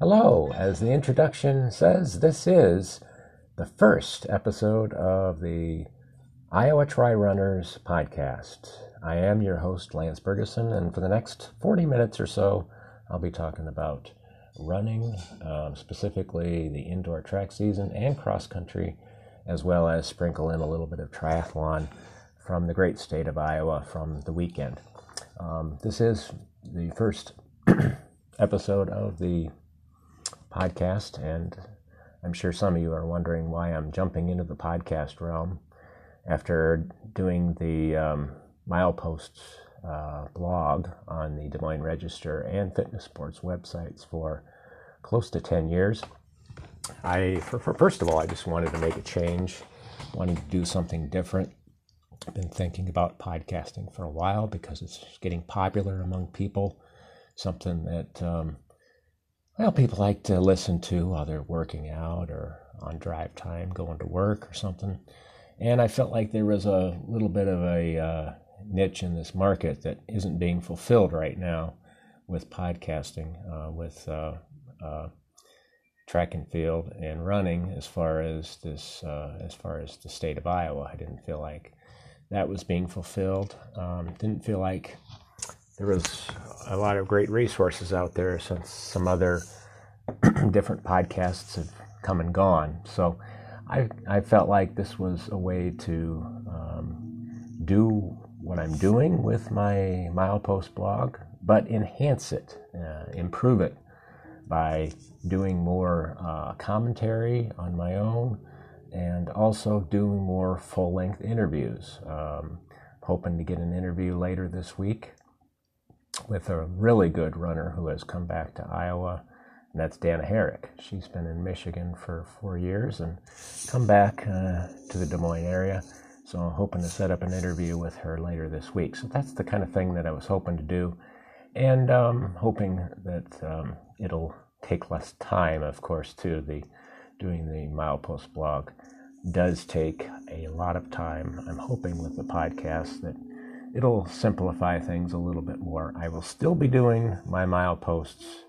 Hello, as the introduction says, this is the first episode of the Iowa Tri Runners podcast. I am your host, Lance Bergeson, and for the next 40 minutes or so, I'll be talking about running, um, specifically the indoor track season and cross country, as well as sprinkle in a little bit of triathlon from the great state of Iowa from the weekend. Um, this is the first episode of the podcast, and I'm sure some of you are wondering why I'm jumping into the podcast realm after doing the um, mileposts uh, blog on the Des Moines Register and Fitness Sports websites for close to 10 years. I, for, for, first of all, I just wanted to make a change, wanted to do something different. I've been thinking about podcasting for a while because it's getting popular among people, something that um, well, people like to listen to while they're working out or on drive time, going to work or something. And I felt like there was a little bit of a uh, niche in this market that isn't being fulfilled right now with podcasting, uh, with uh, uh track and field and running. As far as this, uh, as far as the state of Iowa, I didn't feel like that was being fulfilled. Um, didn't feel like there was a lot of great resources out there since some other different podcasts have come and gone. So I, I felt like this was a way to um, do what I'm doing with my milepost blog, but enhance it, uh, improve it by doing more uh, commentary on my own and also doing more full length interviews. Um, hoping to get an interview later this week with a really good runner who has come back to Iowa, and that's Dana Herrick. She's been in Michigan for four years and come back uh, to the Des Moines area. So I'm hoping to set up an interview with her later this week. So that's the kind of thing that I was hoping to do, and um, hoping that um, it'll take less time, of course, too. The doing the milepost blog does take a lot of time. I'm hoping with the podcast that it'll simplify things a little bit more. I will still be doing my mileposts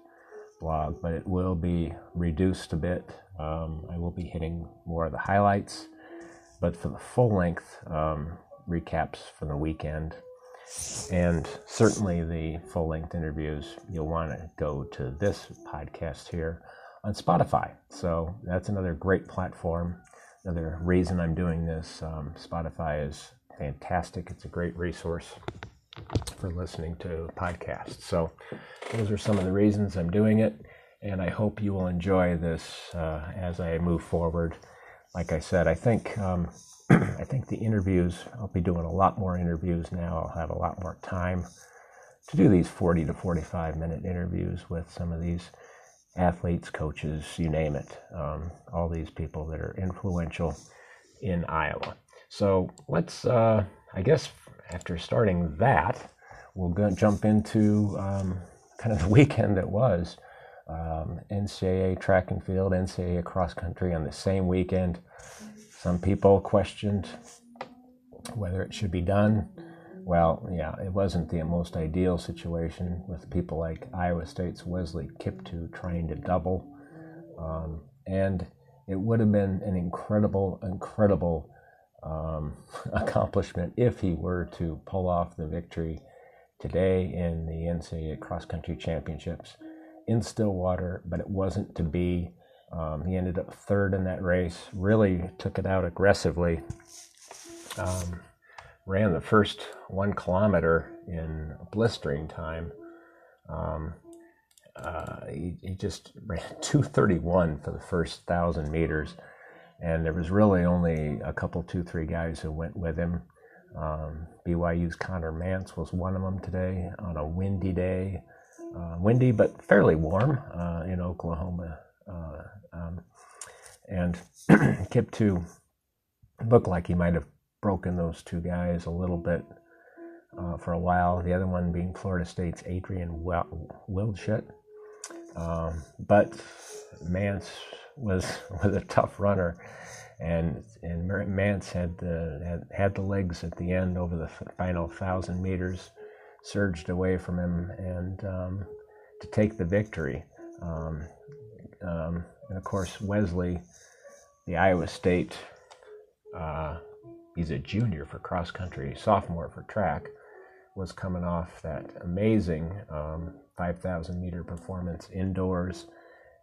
blog, but it will be reduced a bit. Um, I will be hitting more of the highlights, but for the full length um, recaps from the weekend, and certainly the full length interviews, you'll want to go to this podcast here on Spotify. So that's another great platform. Another reason I'm doing this. Um, Spotify is fantastic. It's a great resource for listening to podcasts. So, those are some of the reasons I'm doing it, and I hope you will enjoy this uh, as I move forward. Like I said, I think um, I think the interviews. I'll be doing a lot more interviews now. I'll have a lot more time to do these 40 to 45 minute interviews with some of these athletes, coaches, you name it. Um, all these people that are influential in Iowa. So let's, uh, I guess, after starting that, we'll go, jump into um, kind of the weekend that was. Um, NCAA track and field, NCAA cross country on the same weekend. Some people questioned whether it should be done. Well, yeah, it wasn't the most ideal situation with people like Iowa State's Wesley Kiptoo trying to double. Um, and it would have been an incredible, incredible um, accomplishment if he were to pull off the victory today in the NCAA cross country championships in Stillwater, but it wasn't to be. Um, he ended up third in that race, really took it out aggressively. Um, ran the first one kilometer in blistering time. Um, uh, he, he, just ran 231 for the first thousand meters and there was really only a couple, two, three guys who went with him. Um, BYU's Conner Mantz was one of them today on a windy day, uh, windy but fairly warm uh, in Oklahoma. Uh, um, and Kiptoo looked like he might have broken those two guys a little bit uh, for a while. The other one being Florida State's Adrian Wildschut. Um, but Mantz was was a tough runner, and and Mantz had the had, had the legs at the end over the final thousand meters, surged away from him and um, to take the victory. Um, Um, and of course, Wesley, the Iowa State, uh, he's a junior for cross country, sophomore for track, was coming off that amazing um, 5,000 meter performance indoors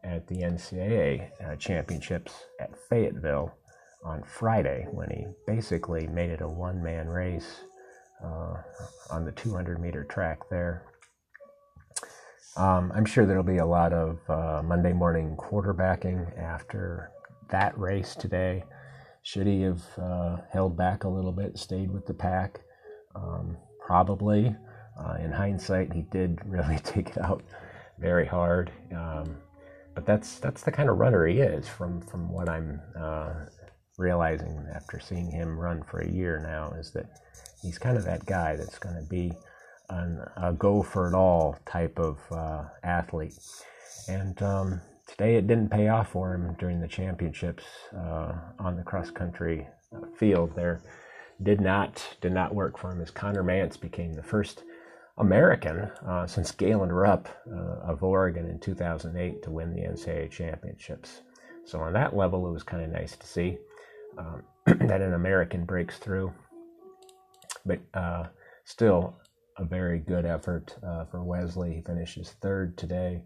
at the NCAA uh, championships at Fayetteville on Friday when he basically made it a one man race uh, on the 200 meter track there. Um, I'm sure there'll be a lot of uh, Monday morning quarterbacking after that race today. Should he have uh, held back a little bit, stayed with the pack? Um, probably. Uh, in hindsight, he did really take it out very hard. Um, but that's that's the kind of runner he is. From from what I'm uh, realizing after seeing him run for a year now, is that he's kind of that guy that's going to be an, a go for it all type of uh, athlete. And um, today it didn't pay off for him during the championships uh, on the cross country uh, field. There did not did not work for him as Conner Mantz became the first American uh, since Galen Rupp uh, of Oregon in 2008 to win the NCAA championships. So on that level, it was kind of nice to see um, that an American breaks through. But uh, still, a very good effort uh, for Wesley. He finishes third today,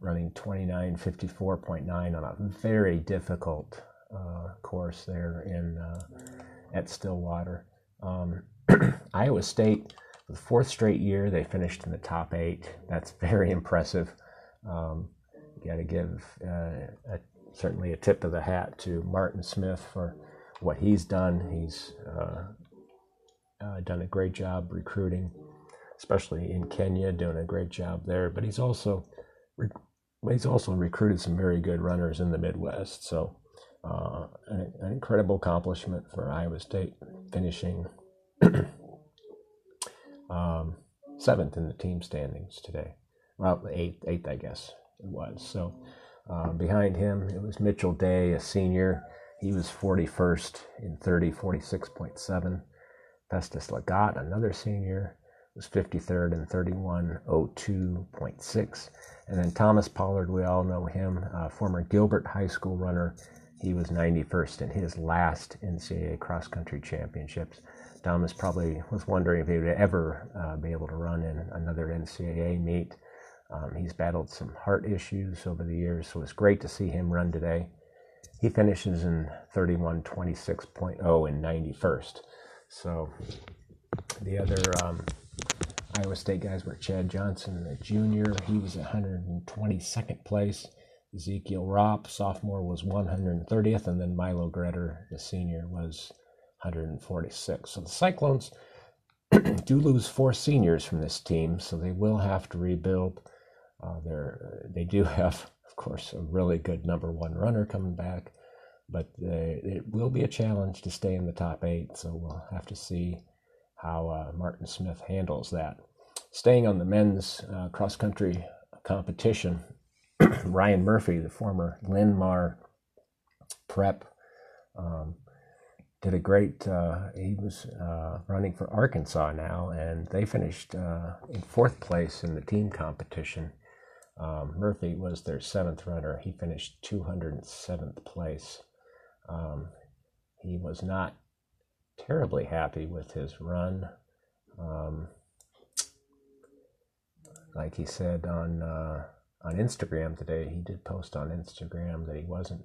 running 29:54.9 on a very difficult uh, course there in uh, at Stillwater. Um, Iowa State the fourth straight year, they finished in the top eight. That's very impressive. Um, got to give uh, a, certainly a tip of the hat to Martin Smith for what he's done. He's uh, uh, done a great job recruiting, especially in Kenya, doing a great job there. But he's also he's also recruited some very good runners in the Midwest. So uh, an, an, incredible accomplishment for Iowa State, finishing um, seventh in the team standings today. Well, eighth, eighth, I guess it was. So uh, behind him, it was Mitchell Day, a senior. He was 41st in 30, 46.7. Festus Lagat, another senior, was 53rd in 31.02.6. And then Thomas Pollard, we all know him, uh, former Gilbert High School runner. He was 91st in his last NCAA cross country championships. Thomas probably was wondering if he would ever uh, be able to run in another NCAA meet. Um, he's battled some heart issues over the years, so it's great to see him run today. He finishes in 31.26.0 and 91st. So the other um, Iowa State guys were Chad Johnson, the junior. He was 122nd place. Ezekiel Ropp, sophomore, was 130th, and then Milo Gretter, the senior, was 146. So the Cyclones do lose four seniors from this team, so they will have to rebuild. Uh, they do have, of course, a really good number one runner coming back, but they, it will be a challenge to stay in the top eight. So we'll have to see how uh, Martin Smith handles that. Staying on the men's uh, cross country competition, Ryan Murphy, the former Linn-Mar prep um, did a great. Uh, he was uh, running for Arkansas now, and they finished uh, in fourth place in the team competition. Um, Murphy was their seventh runner. He finished 207th place. Um, he was not terribly happy with his run. Um, like he said on uh, on Instagram today, he did post on Instagram that he wasn't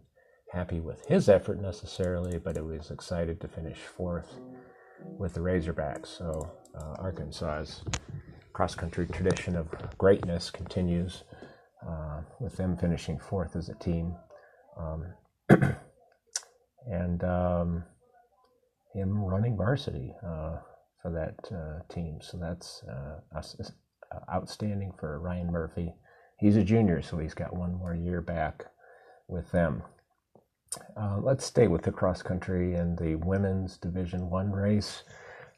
happy with his effort necessarily, but it was excited to finish fourth with the Razorbacks. So uh, Arkansas's cross country tradition of greatness continues uh, with them finishing fourth as a team. Um, and um, him running varsity uh, for that uh, team. So that's uh, uh, outstanding for Ryan Murphy. He's a junior, so he's got one more year back with them. Uh, let's stay with the cross country and the women's Division One race.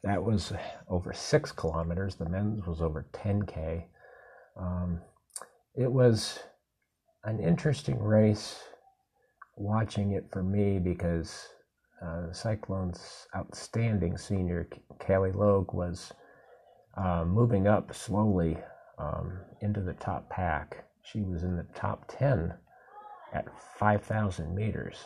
That was over six kilometers. The men's was over 10k. Um, it was an interesting race watching it for me because uh, Cyclones' outstanding senior Callie Logue was uh, moving up slowly um, into the top pack. She was in the top 10 at 5,000 meters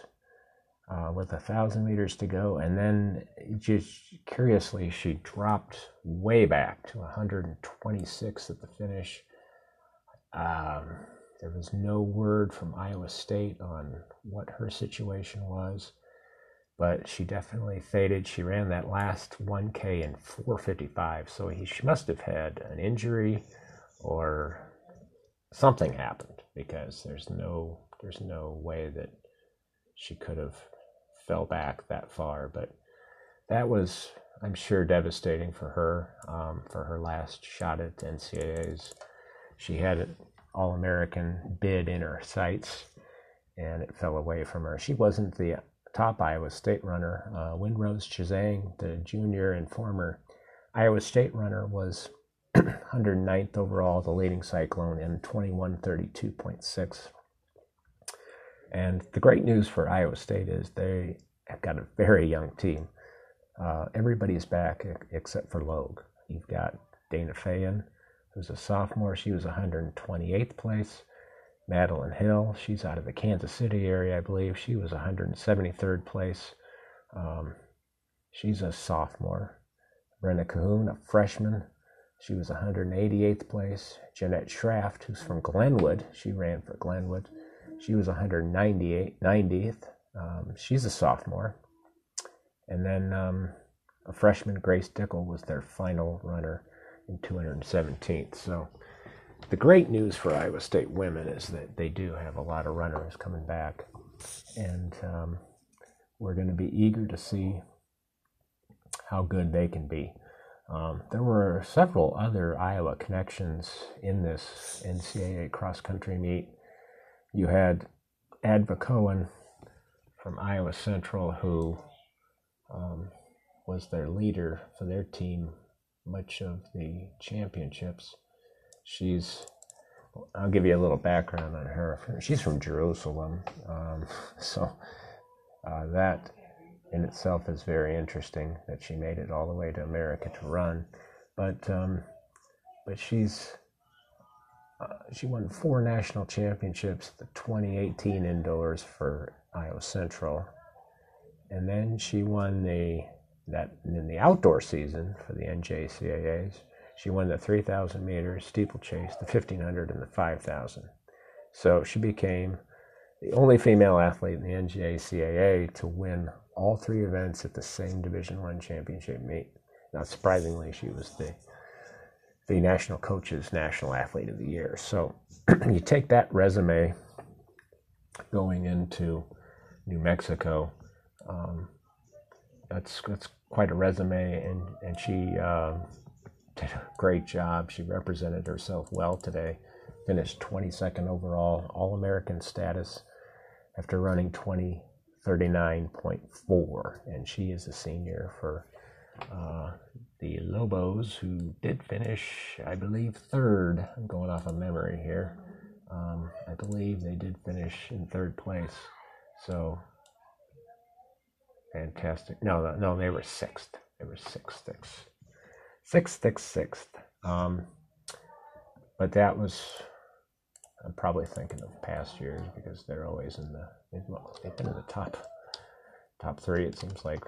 uh, with a thousand meters to go. And then just curiously, she dropped way back to 126 at the finish. Um, there was no word from Iowa State on what her situation was, but she definitely faded. She ran that last 1K in 455, so he, she must have had an injury or something happened because there's no there's no way that she could have fell back that far. But that was, I'm sure, devastating for her um, for her last shot at NCAAs. She had an All American bid in her sights, and it fell away from her. She wasn't the top Iowa State runner. Uh, Windrose Chazang, the junior and former Iowa State runner, was 109th overall, the leading cyclone, in 2132.6 and the great news for Iowa State is they have got a very young team. Uh, everybody's back except for Logue. You've got Dana Fayen, who's a sophomore. She was 128th place. Madeline Hill, she's out of the Kansas City area, I believe. She was 173rd place. Um, she's a sophomore. Brenna Cahoon, a freshman. She was 188th place. Jeanette Schraft, who's from Glenwood, she ran for Glenwood. She was 198, 90th. Um, she's a sophomore. And then um, a freshman, Grace Dickel, was their final runner in 217th. So the great news for Iowa State women is that they do have a lot of runners coming back. And um, we're going to be eager to see how good they can be. Um, there were several other Iowa connections in this NCAA cross country meet you had Adva Cohen from Iowa Central, who um, was their leader for their team much of the championships. She's, I'll give you a little background on her. She's from Jerusalem, um, so uh, that in itself is very interesting that she made it all the way to America to run. But um, but she's uh, she won four national championships, the 2018 indoors for Iowa Central, and then she won the that in the outdoor season for the NJCAAs. She won the 3,000 meters steeplechase, the 1500, and the 5,000. So she became the only female athlete in the NJCAA to win all three events at the same Division One championship meet. Not surprisingly, she was the the National Coaches National Athlete of the Year. So you take that resume going into New Mexico. Um, that's that's quite a resume, and and she uh, did a great job. She represented herself well today. Finished 22nd overall, All American status after running 2039.4, and she is a senior for uh, the Lobos, who did finish, I believe, third. I'm going off of memory here. Um, I believe they did finish in third place. So fantastic. No, no, they were sixth. They were sixth, sixth, sixth, sixth, sixth. Um, but that was. I'm probably thinking of past years because they're always in the. They've been in the top, top three. It seems like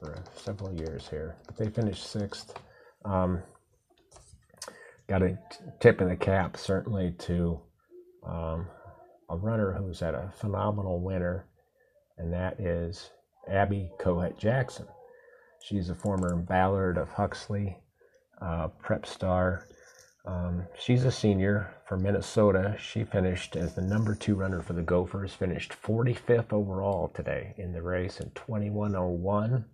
for several years here, but they finished sixth. Um, got a tip in the cap, certainly, to um, a runner who's at a phenomenal winner, and that is Abby Kohut-Jackson. She's a former Ballard of Huxley uh, prep star. Um, she's a senior from Minnesota. She finished as the number two runner for the Gophers, finished 45th overall today in the race in 2101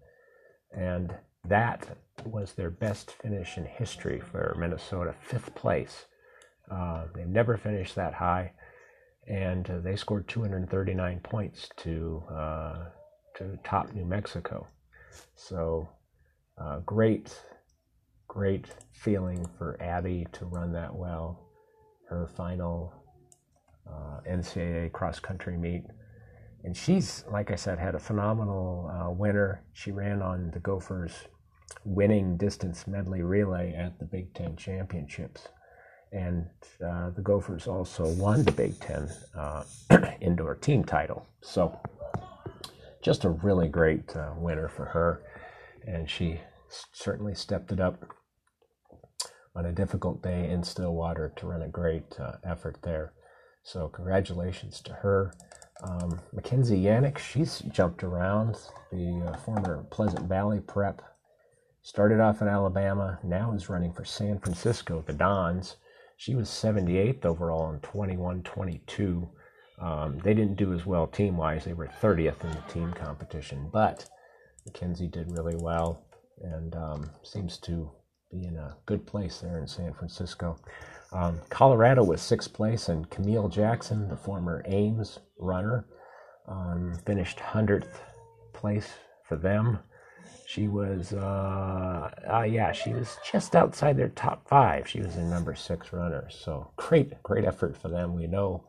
and that was their best finish in history for Minnesota, fifth place. Uh, they've never finished that high, and uh, they scored 239 points to uh, to top New Mexico. So uh, great, great feeling for Abby to run that well. Her final uh, NCAA cross country meet and she's like I said had a phenomenal uh, winner. She ran on the Gophers winning distance medley relay at the Big Ten championships, And uh, the Gophers also won the Big Ten uh, indoor team title. So, just a really great uh, winner for her. And she certainly stepped it up on a difficult day in Stillwater to run a great uh, effort there. So, congratulations to her. Um, McKenzie Yanek, she's jumped around. The uh, former Pleasant Valley prep started off in Alabama, now is running for San Francisco, the Dons. She was 78th overall in 21 22. Um, they didn't do as well team wise. They were 30th in the team competition, but McKenzie did really well and um, seems to be in a good place there in San Francisco. Um, Colorado was sixth place, and Camille Jackson, the former Ames runner, um, finished 100th place for them. She was, uh, uh, yeah, she was just outside their top five. She was a number six runner. So great, great effort for them. We know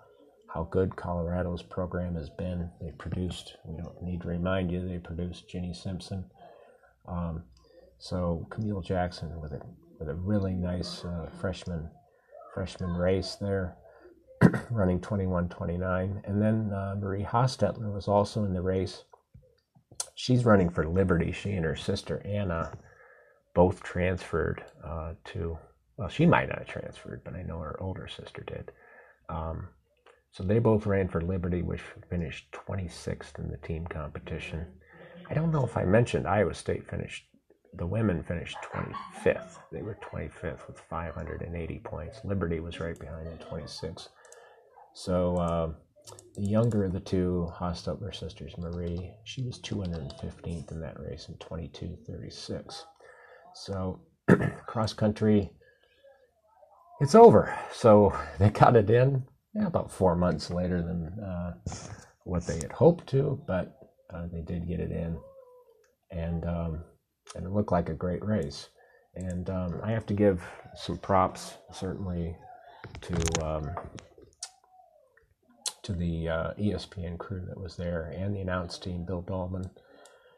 how good Colorado's program has been. They produced, we don't need to remind you, they produced Jenny Simpson. Um, so Camille Jackson with a with a really nice uh, freshman freshman race there, running 21-29. And then uh, Marie Hostetler was also in the race. She's running for Liberty. She and her sister Anna both transferred uh, to. Well, she might not have transferred, but I know her older sister did. Um, so they both ran for Liberty, which finished 26th in the team competition. I don't know if I mentioned Iowa State finished the women finished 25th. They were 25th with 580 points. Liberty was right behind at 26. So uh, the younger of the two Hostetler sisters, Marie, she was 215th in that race in 22:36. So cross country, it's over. So they got it in yeah, about four months later than uh, what they had hoped to, but uh, they did get it in. And um, and it looked like a great race. And um, I have to give some props, certainly, to um, to the uh, ESPN crew that was there and the announce team, Bill Dolman,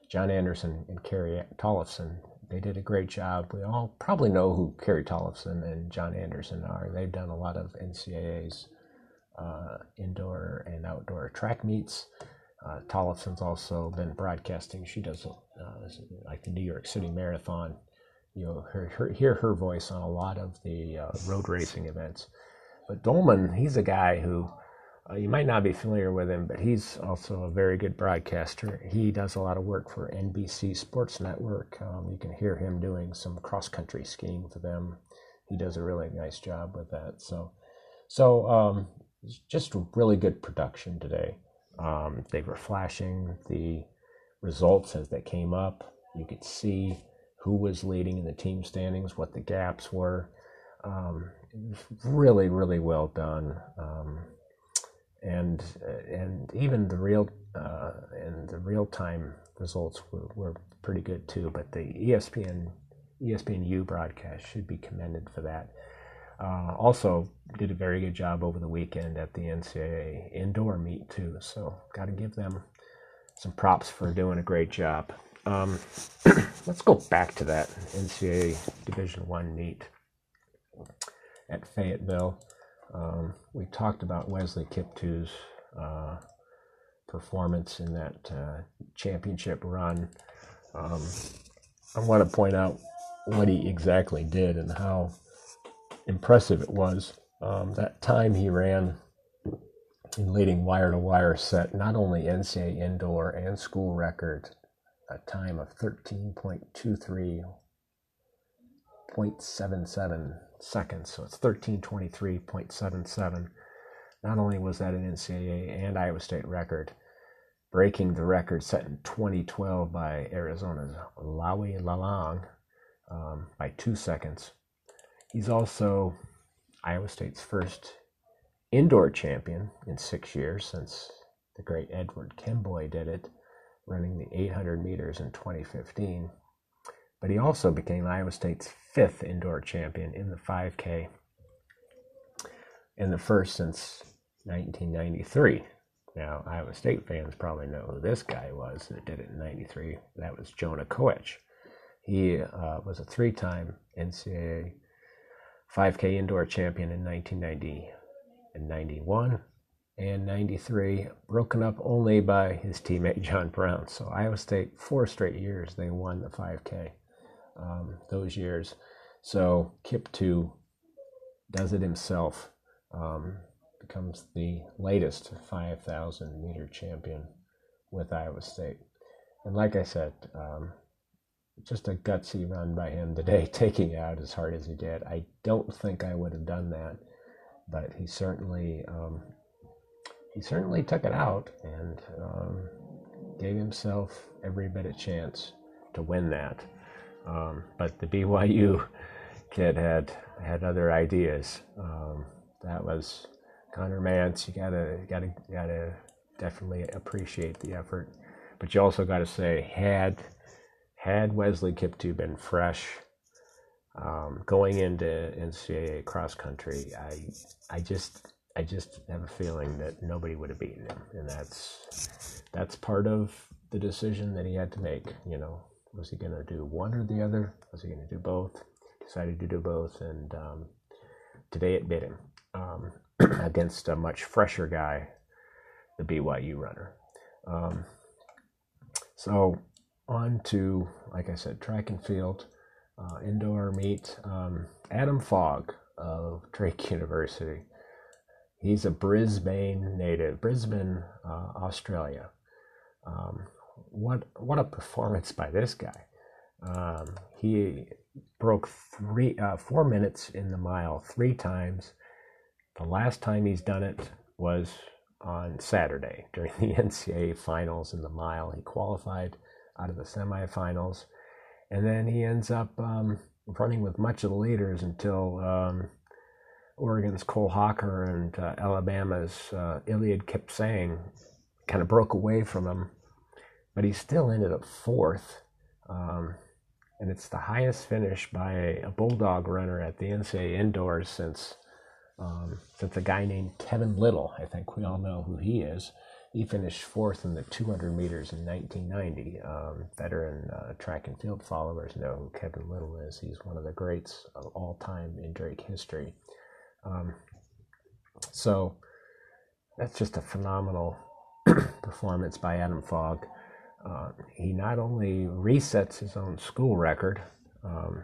John Anderson, and Carrie Tollefson. They did a great job. We all probably know who Carrie Tollefson and John Anderson are. They've done a lot of NCAA's uh, indoor and outdoor track meets. Uh, also been broadcasting. She does uh, like the New York City Marathon. You know, her, her, hear her voice on a lot of the uh, road racing events. But Dolman, he's a guy who uh, you might not be familiar with him, but he's also a very good broadcaster. He does a lot of work for NBC Sports Network. Um, you can hear him doing some cross country skiing for them. He does a really nice job with that. So, so um, just really good production today. Um, they were flashing the results as they came up. You could see who was leading in the team standings, what the gaps were. Um, really, really well done. Um, and and even the real uh, and the real time results were, were pretty good too. But the ESPN ESPNU broadcast should be commended for that. Uh, also did a very good job over the weekend at the NCAA indoor meet too. So got to give them some props for doing a great job. Um, let's go back to that NCAA Division One meet at Fayetteville. Um, we talked about Wesley Kiptoo's uh, performance in that uh, championship run. Um, I want to point out what he exactly did and how impressive it was. Um, that time he ran in leading wire to wire set not only NCAA indoor and school record, a time of 13.23.77 seconds. So it's 1323.77. Not only was that an NCAA and Iowa State record, breaking the record set in 2012 by Arizona's Lawi Lalang um, by two seconds. He's also Iowa State's first indoor champion in six years since the great Edward Kemboi did it, running the 800 meters in 2015. But he also became Iowa State's fifth indoor champion in the 5K and the first since 1993. Now, Iowa State fans probably know who this guy was that did it in 93. That was Jonah Koech. He uh, was a three time NCAA 5K indoor champion in 1990 and 91 and 93, broken up only by his teammate John Brown. So Iowa State, four straight years, they won the 5K um, those years. So Kiptoo does it himself, um, becomes the latest 5,000 meter champion with Iowa State. And like I said, um, just a gutsy run by him today, taking out as hard as he did. I don't think I would have done that, but he certainly um, he certainly took it out and um, gave himself every bit of chance to win that. Um, but the BYU kid had had other ideas. Um, that was Conner Mantz. You gotta gotta gotta definitely appreciate the effort, but you also got to say had had Wesley Kiptoo been fresh um, going into NCAA cross country, I I just I just have a feeling that nobody would have beaten him, and that's that's part of the decision that he had to make. You know, was he going to do one or the other? Was he going to do both? Decided to do both, and um, today it bit him um, against a much fresher guy, the BYU runner. Um, so on to, like I said, track and field, uh, indoor meet. Um, Adam Fogg of Drake University. He's a Brisbane native, Brisbane, uh, Australia. Um, what what a performance by this guy! Um, he broke three uh, four minutes in the mile three times. The last time he's done it was on Saturday during the NCAA finals in the mile. He qualified out of the semifinals. And then he ends up um, running with much of the leaders until um, Oregon's Cole Hocker and uh, Alabama's uh, Eliud Kipsang kind of broke away from him. But he still ended up fourth. Um, and it's the highest finish by a, a, Bulldog runner at the NCAA indoors since um, since a guy named Kevin Little. I think we all know who he is. He finished fourth in the 200 meters in 1990. Um, veteran uh, track and field followers know who Kevin Little is. He's one of the greats of all time in Drake history. Um, so that's just a phenomenal performance by Adam Fogg. Uh, he not only resets his own school record, um,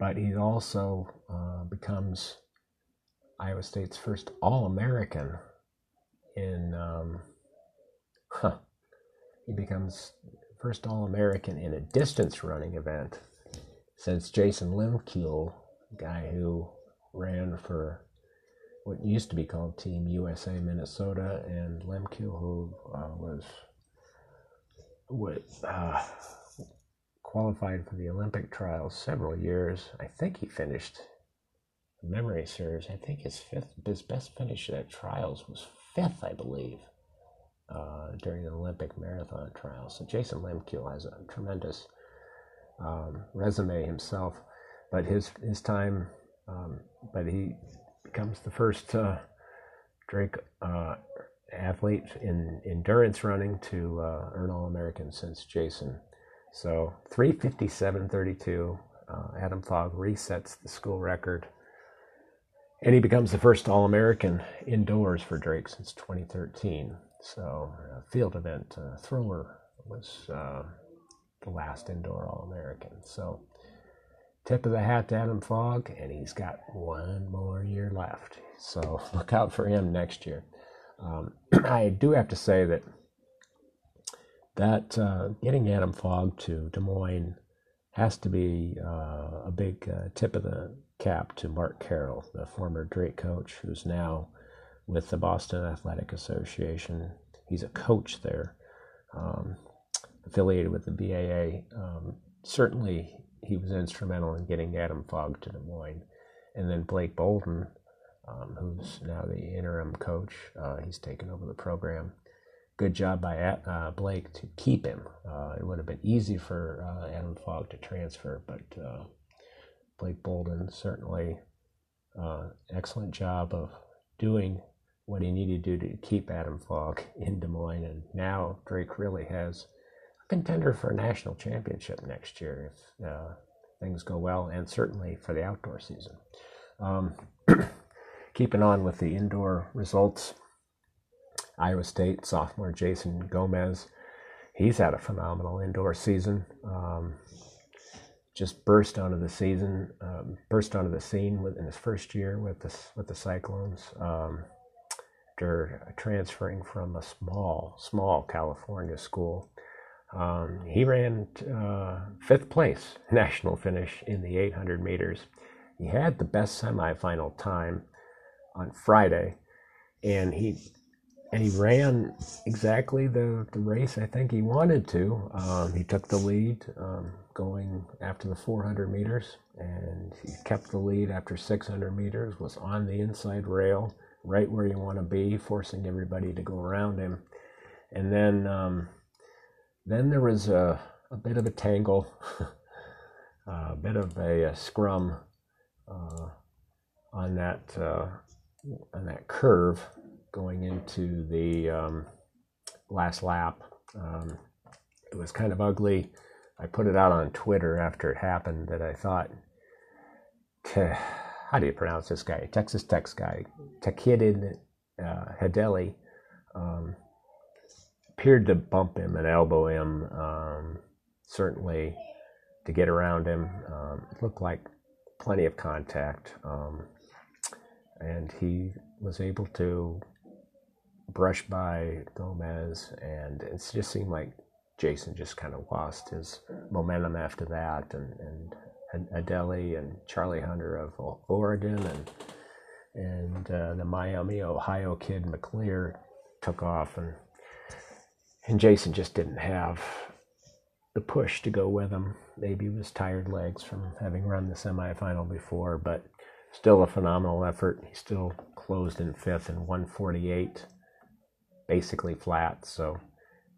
but he also uh, becomes Iowa State's first All American in um, huh, he becomes first All American in a distance running event since Jason Lehmkuhle, guy who ran for what used to be called Team USA Minnesota, and Lehmkuhle, who uh, was what uh, qualified for the Olympic trials several years. I think he finished. Memory serves. I think his fifth, his best finish at trials was fifth, I believe, uh, during the Olympic marathon trial. So Jason Lehmkuhle has a tremendous um, resume himself, but his his time, um, but he becomes the first uh, Drake uh, athlete in endurance running to uh, earn All American since Jason. So 357.32. Uh, Adam Fogg resets the school record and he becomes the first All American indoors for Drake since 2013. So, a field event uh, thrower was uh, the last indoor All American. So, tip of the hat to Adam Fogg, and he's got one more year left. So, look out for him next year. Um, I do have to say that that uh, getting Adam Fogg to Des Moines has to be uh, a big uh, tip of the cap to Mark Carroll, the former Drake coach, who's now with the Boston Athletic Association. He's a coach there, um, affiliated with the BAA. Um, certainly, he was instrumental in getting Adam Fogg to Des Moines. And then Blake Boldon, um, who's now the interim coach, uh, he's taken over the program. Good job by uh, Blake to keep him. Uh, it would have been easy for uh, Adam Fogg to transfer, but uh, Blake Boldon certainly uh, excellent job of doing what he needed to do to keep Adam Fogg in Des Moines, and now Drake really has a contender for a national championship next year if uh, things go well, and certainly for the outdoor season. Um, keeping on with the indoor results, Iowa State sophomore Jason Gomez, he's had a phenomenal indoor season. Um, just burst onto the season, um, burst onto the scene in his first year with the with the Cyclones. Um, after transferring from a small, small California school, um, he ran uh, fifth place national finish in the 800 meters. He had the best semifinal time on Friday, and he and he ran exactly the, the race I think he wanted to. Um, he took the lead um, going after the 400 meters, and he kept the lead after 600 meters. Was on the inside rail, right where you want to be, forcing everybody to go around him. And then um, then there was a, a bit of a tangle, a bit of a, a scrum uh, on that uh, on that curve going into the um, last lap. Um, it was kind of ugly. I put it out on Twitter after it happened that I thought, how do you pronounce this guy? Texas Tech guy, Takidin uh, Hedeilli, um, appeared to bump him and elbow him, um, certainly to get around him. Um, it looked like plenty of contact. Um, and he was able to brush by Gomez, and it just seemed like Jason just kind of lost his momentum after that, and and Adeli and Charlie Hunter of Oregon and and uh, the Miami, Ohio kid McClear took off, and and Jason just didn't have the push to go with him. Maybe it was tired legs from having run the semifinal before, but still a phenomenal effort. He still closed in fifth in 148 basically flat. So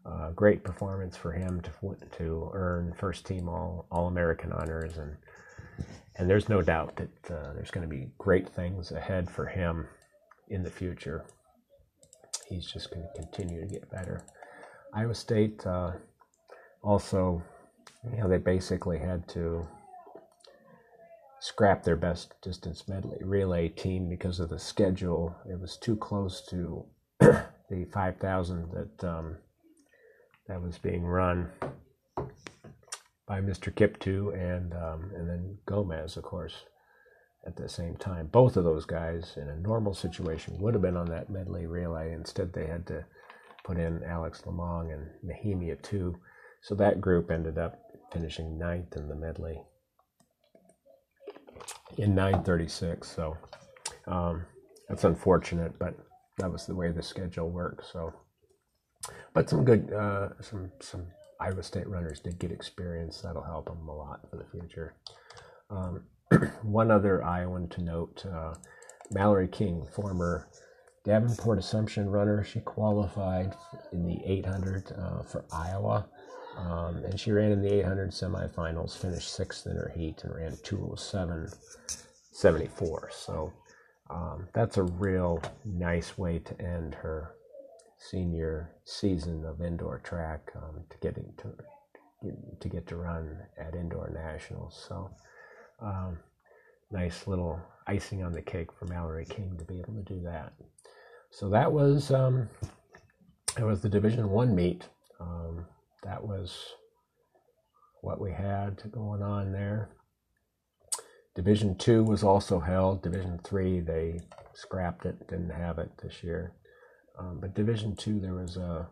uh, great performance for him to to earn first team all all American honors and and there's no doubt that uh, there's going to be great things ahead for him in the future. He's just going to continue to get better. Iowa State uh, also, you know, they basically had to scrap their best distance medley relay team because of the schedule. It was too close to the 5,000 that um, that was being run by Mr. Kiptoo and um, and then Gomez, of course, at the same time. Both of those guys in a normal situation would have been on that medley relay. Instead, they had to put in Alex Lamong and Nehemia too. So that group ended up finishing ninth in the medley in 936. So um, that's unfortunate, but that was the way the schedule worked. So, but some good, uh, some some Iowa State runners did get experience. That'll help them a lot for the future. Um, one other Iowan to note: uh, Mallory King, former Davenport Assumption runner. She qualified in the 800 uh, for Iowa. Um, and she ran in the 800 semifinals, finished sixth in her heat, and ran 207.74. So um, that's a real nice way to end her senior season of indoor track um, to get into to get to run at indoor nationals. So um, nice little icing on the cake for Mallory King to be able to do that. So that was um, that was the Division One meet. Um, that was what we had going on there. Division two was also held. Division three, they scrapped it, didn't have it this year. Um, but Division two, there was a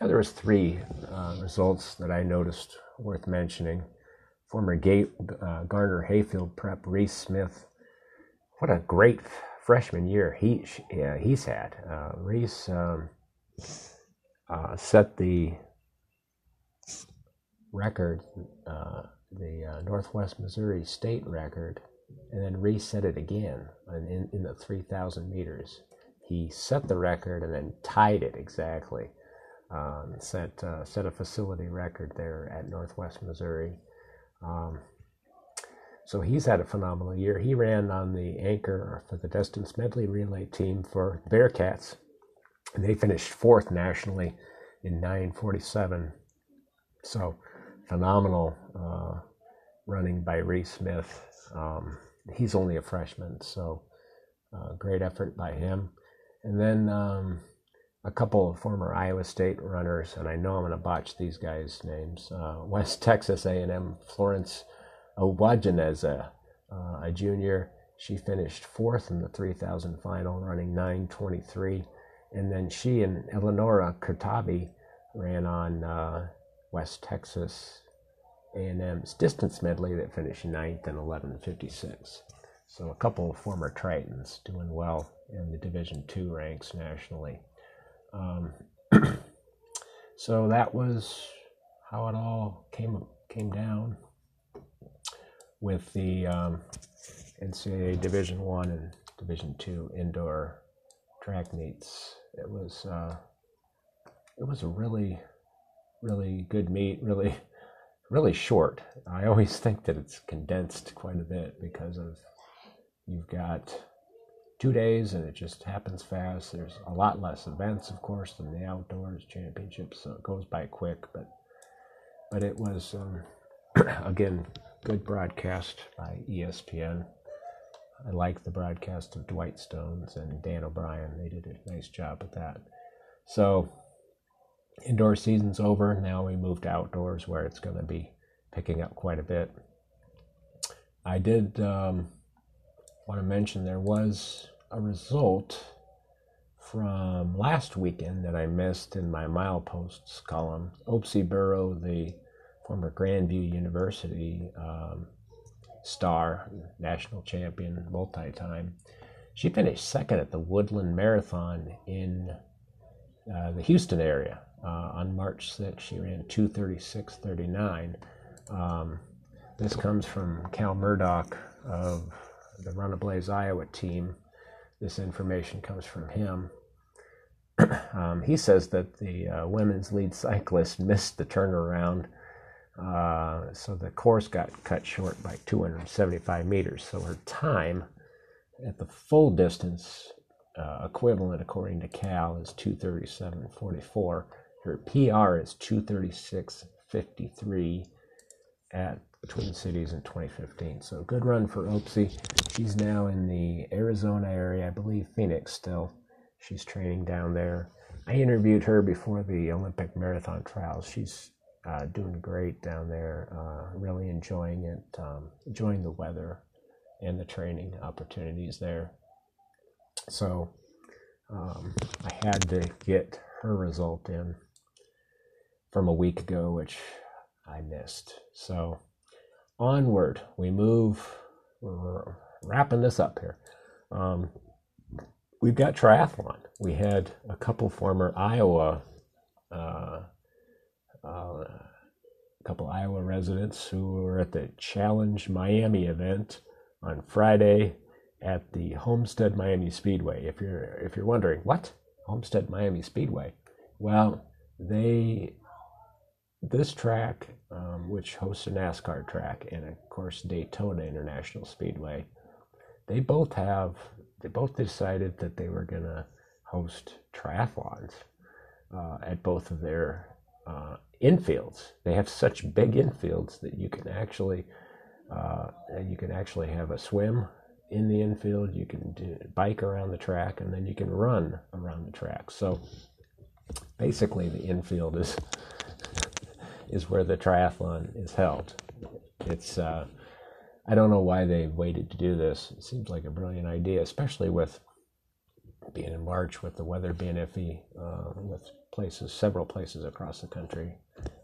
yeah, there was three uh, results that I noticed worth mentioning. Former Gate, uh, Garner Hayfield prep Reece Smith. What a great freshman year he yeah, he's had. Uh, Reece um, uh, set the record uh, the uh, Northwest Missouri state record and then reset it again in, in the 3,000 meters. He set the record and then tied it exactly. Um, set uh, set a facility record there at Northwest Missouri. Um, so he's had a phenomenal year. He ran on the anchor for the distance medley relay team for Bearcats, and they finished fourth nationally in 9:47. So phenomenal uh, running by Reece Smith. Um, he's only a freshman, so uh, great effort by him. And then um, a couple of former Iowa State runners, and I know I'm going to botch these guys' names. Uh, West Texas A&M Florence Uwajeneza, uh, a junior. She finished fourth in the 3,000 final, running 9:23, and then she and Eleonora Kurtabi ran on uh, West Texas A&M's distance medley that finished ninth in 11:56. So a couple of former Tritons doing well in the Division two ranks nationally. Um, so that was how it all came came down with the um, NCAA Division One and Division Two indoor track meets. It was uh, it was a really really good meet. Really really short. I always think that it's condensed quite a bit because of you've got two days and it just happens fast. There's a lot less events, of course, than the outdoors championships, so it goes by quick. But but it was um, again good broadcast by ESPN. I like the broadcast of Dwight Stones and Dan O'Brien. They did a nice job with that. So indoor season's over. Now we move to outdoors where it's going to be picking up quite a bit. I did um, want to mention there was a result from last weekend that I missed in my mileposts column. Obsie Birru, the former Grand View University um, star, national champion, multi time, she finished second at the Woodland Marathon in uh, the Houston area uh, on March 6th. She ran 236.39. Um, this comes from Cal Murdoch of the Runablaze Iowa team. This information comes from him. um, he says that the uh, women's lead cyclist missed the turnaround, uh, so the course got cut short by 275 meters. So her time at the full distance uh, equivalent, according to Cal, is 237.44. Her PR is 236.53 at Twin Cities in 2015. So good run for Obsie. She's now in the Arizona area, I believe Phoenix still. She's training down there. I interviewed her before the Olympic marathon trials. She's uh, doing great down there, uh, really enjoying it, um, enjoying the weather and the training opportunities there. So um, I had to get her result in from a week ago, which I missed. So onward, we move. We're wrapping this up here. Um, we've got triathlon. We had a couple former Iowa, uh, uh, a couple Iowa residents who were at the Challenge Miami event on Friday at the Homestead Miami Speedway. If you're if you're wondering what Homestead Miami Speedway, well, they this track, um, which hosts a NASCAR track, and of course Daytona International Speedway, they both have they both decided that they were going to host triathlons uh, at both of their uh, infields. They have such big infields that you can actually uh, you can actually have a swim in the infield. You can do, bike around the track, and then you can run around the track. So basically, the infield is is where the triathlon is held. It's uh, I don't know why they waited to do this. It seems like a brilliant idea, especially with being in March, with the weather being iffy, uh, with places, several places across the country.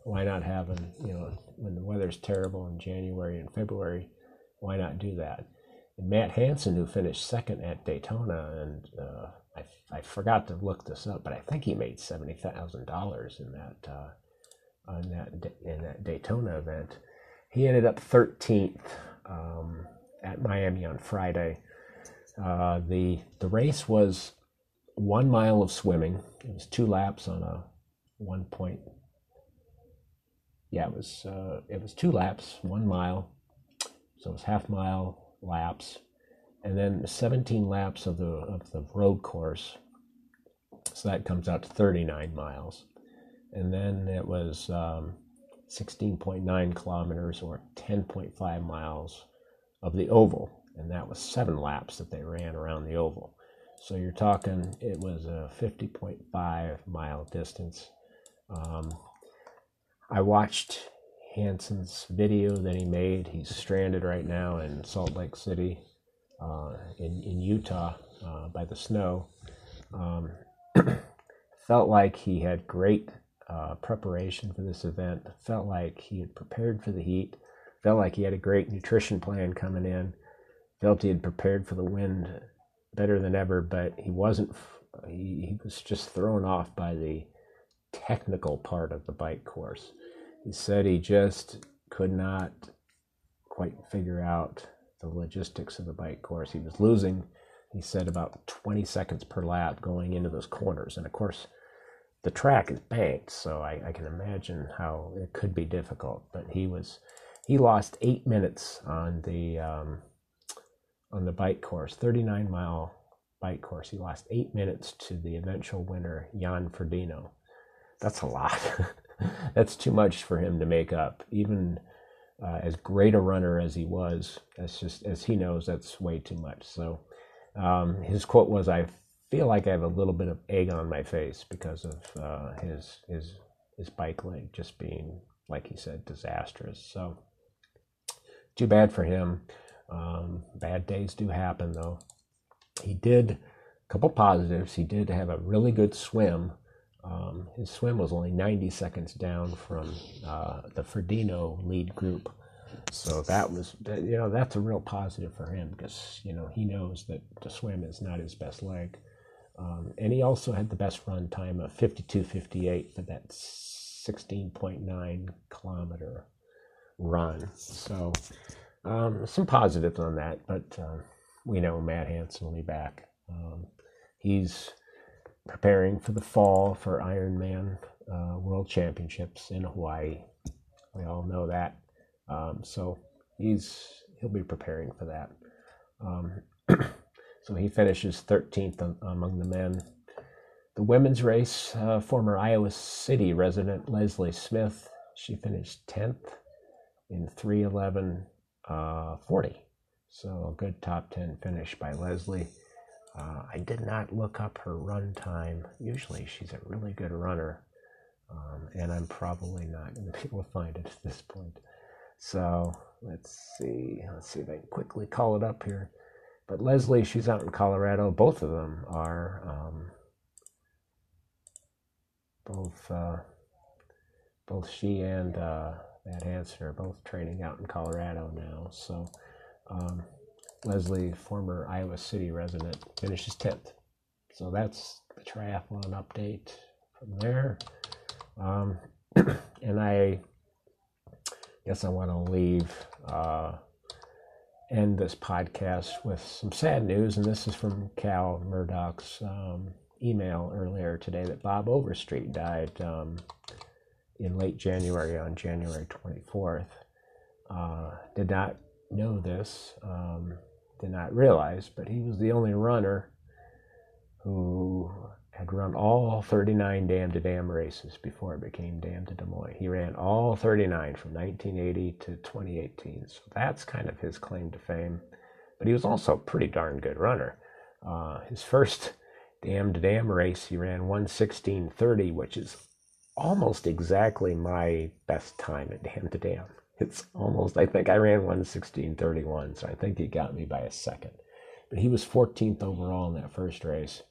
Why not have them, you know, when the weather's terrible in January and February, why not do that? And Matt Hanson, who finished second at Daytona, and uh, I, I forgot to look this up, but I think he made $70,000 in that. Uh, on that in that Daytona event. He ended up 13th um, at Miami on Friday. Uh, the the race was one mile of swimming. It was two laps on a one point. Yeah, it was uh, it was two laps, one mile. So it was half mile laps, and then 17 laps of the of the road course. So that comes out to 39 miles and then it was um, 16.9 kilometers or 10.5 miles of the oval. And that was seven laps that they ran around the oval. So you're talking, it was a 50.5 mile distance. Um, I watched Hanson's video that he made. He's stranded right now in Salt Lake City, uh, in, in Utah, uh, by the snow. Um, felt like he had great uh, preparation for this event. Felt like he had prepared for the heat. Felt like he had a great nutrition plan coming in. Felt he had prepared for the wind better than ever, but he wasn't. He, he was just thrown off by the technical part of the bike course. He said he just could not quite figure out the logistics of the bike course. He was losing, he said, about 20 seconds per lap going into those corners. And of course, the track is banked, so I, I, can imagine how it could be difficult. But he was he lost eight minutes on the um, on the bike course, 39 mile bike course. He lost eight minutes to the eventual winner, Jan Frodeno. That's a lot. That's too much for him to make up. Even uh, as great a runner as he was, as just as he knows, that's way too much. So um, his quote was, "I feel like I have a little bit of egg on my face because of uh, his his his bike leg just being, like he said, disastrous. So too bad for him. Um, bad days do happen, though. He did a couple positives. He did have a really good swim. Um, his swim was only 90 seconds down from uh, the Frodeno lead group. So that was, you know, that's a real positive for him because, you know, he knows that the swim is not his best leg. Um, and he also had the best run time of 52.58 for that 16.9 kilometer run. So um, some positives on that, but uh, we know Matt Hanson will be back. Um, he's preparing for the fall for Ironman uh, World Championships in Hawaii. We all know that. Um, so he's he'll be preparing for that. So he finishes 13th among the men. The women's race, uh, former Iowa City resident Leslie Smith, she finished 10th in 311 uh, 40. So a good top 10 finish by Leslie. Uh, I did not look up her run time. Usually she's a really good runner, um, and I'm probably not going to be able to find it at this point. So let's see. Let's see if I can quickly call it up here. But Leslie, she's out in Colorado. Both of them are um, both uh, both she and uh, Matt Hanson are both training out in Colorado now. So um, Leslie, former Iowa City resident, finishes tenth. So that's the triathlon update from there. Um, and I guess I want to leave. Uh, end this podcast with some sad news, and this is from Cal Murdoch's um, email earlier today that Bob Overstreet died um, in late January on January 24th. Uh, did not know this, um, did not realize, but he was the only runner who had run all 39 Dam to Dam races before it became Dam to Des Moines. He ran all 39 from 1980 to 2018. So that's kind of his claim to fame. But he was also a pretty darn good runner. Uh, his first Dam to Dam race, he ran 116.30, which is almost exactly my best time at Dam to Dam. It's almost, I think I ran 116.31, so I think he got me by a second. But he was 14th overall in that first race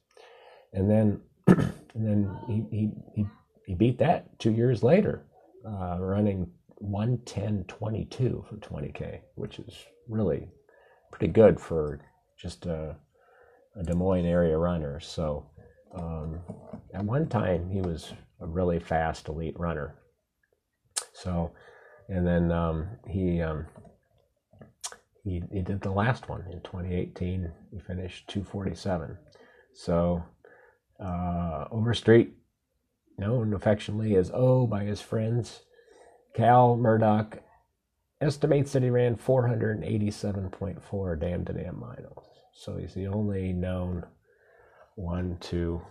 and then and then he, he, he, he beat that two years later, uh, running 110.22 for 20K, which is really pretty good for just a, a Des Moines area runner. So um, at one time, he was a really fast elite runner. So, and then um, he, um, he he did the last one in 2018. He finished 247. So uh, Overstreet, known affectionately as O by his friends, Cal Murdoch estimates that he ran 487.4 dam to dam miles. So he's the only known one to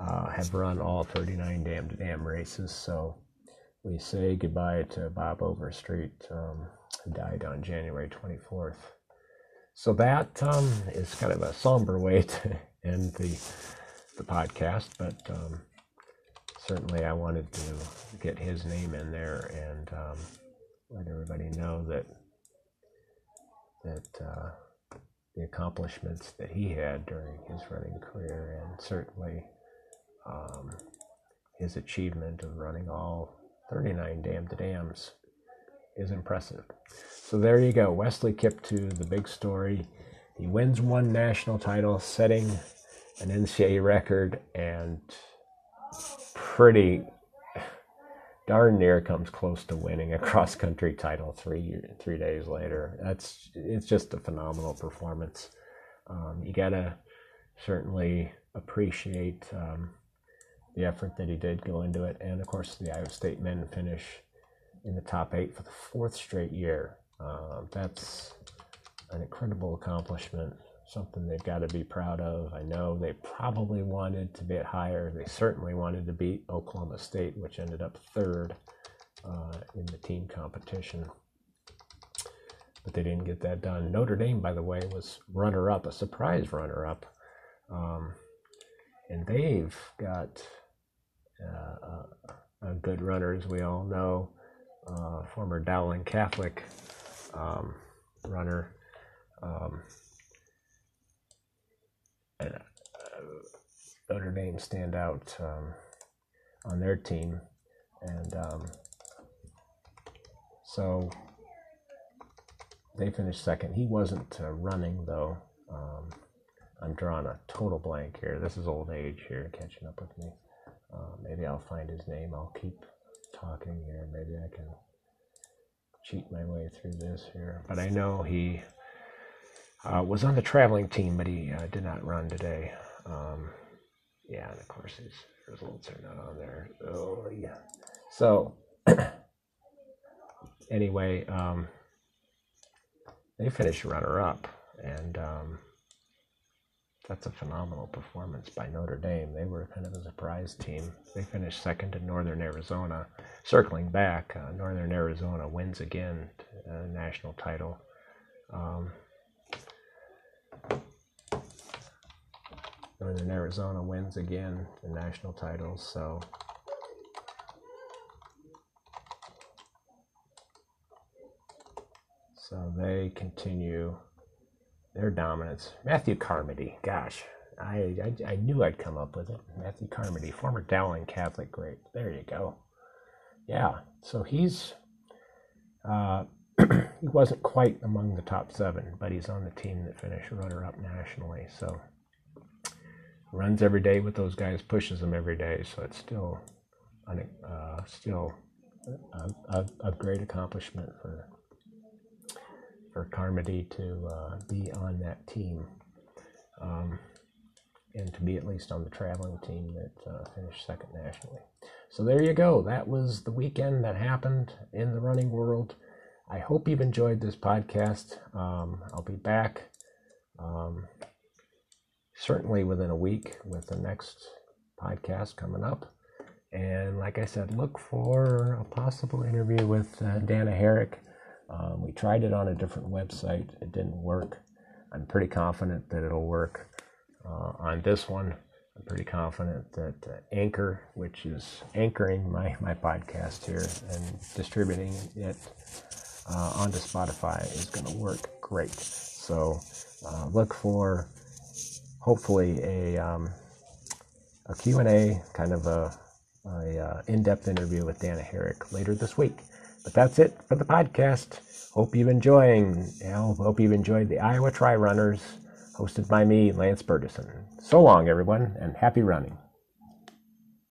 uh, have run all 39 dam to dam races. So we say goodbye to Bob Overstreet, um, who died on January 24th. So that um, is kind of a somber way to end the the podcast, but um, certainly I wanted to get his name in there and um, let everybody know that that uh, the accomplishments that he had during his running career, and certainly um, his achievement of running all 39 damned dams is impressive. So there you go. Wesley Kiptoo the big story. He wins one national title, setting an NCAA record, and pretty darn near comes close to winning a cross country title three three days later. That's it's just a phenomenal performance. Um, you gotta certainly appreciate um, the effort that he did go into it, and of course the Iowa State men finish in the top eight for the fourth straight year. Uh, that's an incredible accomplishment, something they've got to be proud of. I know they probably wanted to get higher. They certainly wanted to beat Oklahoma State, which ended up third uh, in the team competition. But they didn't get that done. Notre Dame, by the way, was runner up, a surprise runner up. Um, and they've got uh, a good runner, as we all know uh, former Dowling Catholic um, runner. Um, Notre Dame stand out um, on their team. And um, so they finished second. He wasn't uh, running, though. Um, I'm drawing a total blank here. This is old age here catching up with me. Uh, maybe I'll find his name. I'll keep talking here. Maybe I can cheat my way through this here. But I know he uh, was on the traveling team, but he uh, did not run today. Um, yeah, and of course his results are not on there. Oh, yeah. So, anyway, um, they finished runner up, and um, that's a phenomenal performance by Notre Dame. They were kind of a surprise team. They finished second in Northern Arizona. Circling back, uh, Northern Arizona wins again a national title. Um, Northern Arizona wins again the national titles. So so they continue their dominance. Matthew Carmody, gosh, I, I, I knew I'd come up with it. Matthew Carmody, former Dowling Catholic great. There you go. Yeah, so he's uh, he wasn't quite among the top seven, but he's on the team that finished runner up nationally. So runs every day with those guys, pushes them every day. So it's still uh, still a, a, a great accomplishment for for Carmody to uh, be on that team um, and to be at least on the traveling team that uh, finished second nationally. So there you go. That was the weekend that happened in the running world. I hope you've enjoyed this podcast. Um, I'll be back um, certainly within a week with the next podcast coming up. And like I said, look for a possible interview with uh, Dana Herrick. Um, we tried it on a different website, it didn't work. I'm pretty confident that it'll work uh, on this one. I'm pretty confident that uh, Anchor, which is anchoring my, my podcast here and distributing it uh, onto Spotify, is going to work great. So uh, look for hopefully a, um, a Q&A, kind of a, a uh, in-depth interview with Dana Herrick later this week. But that's it for the podcast. Hope you've enjoying. Hope you've enjoyed the Iowa Tri Runners, hosted by me, Lance Bergeson. So long, everyone, and happy running.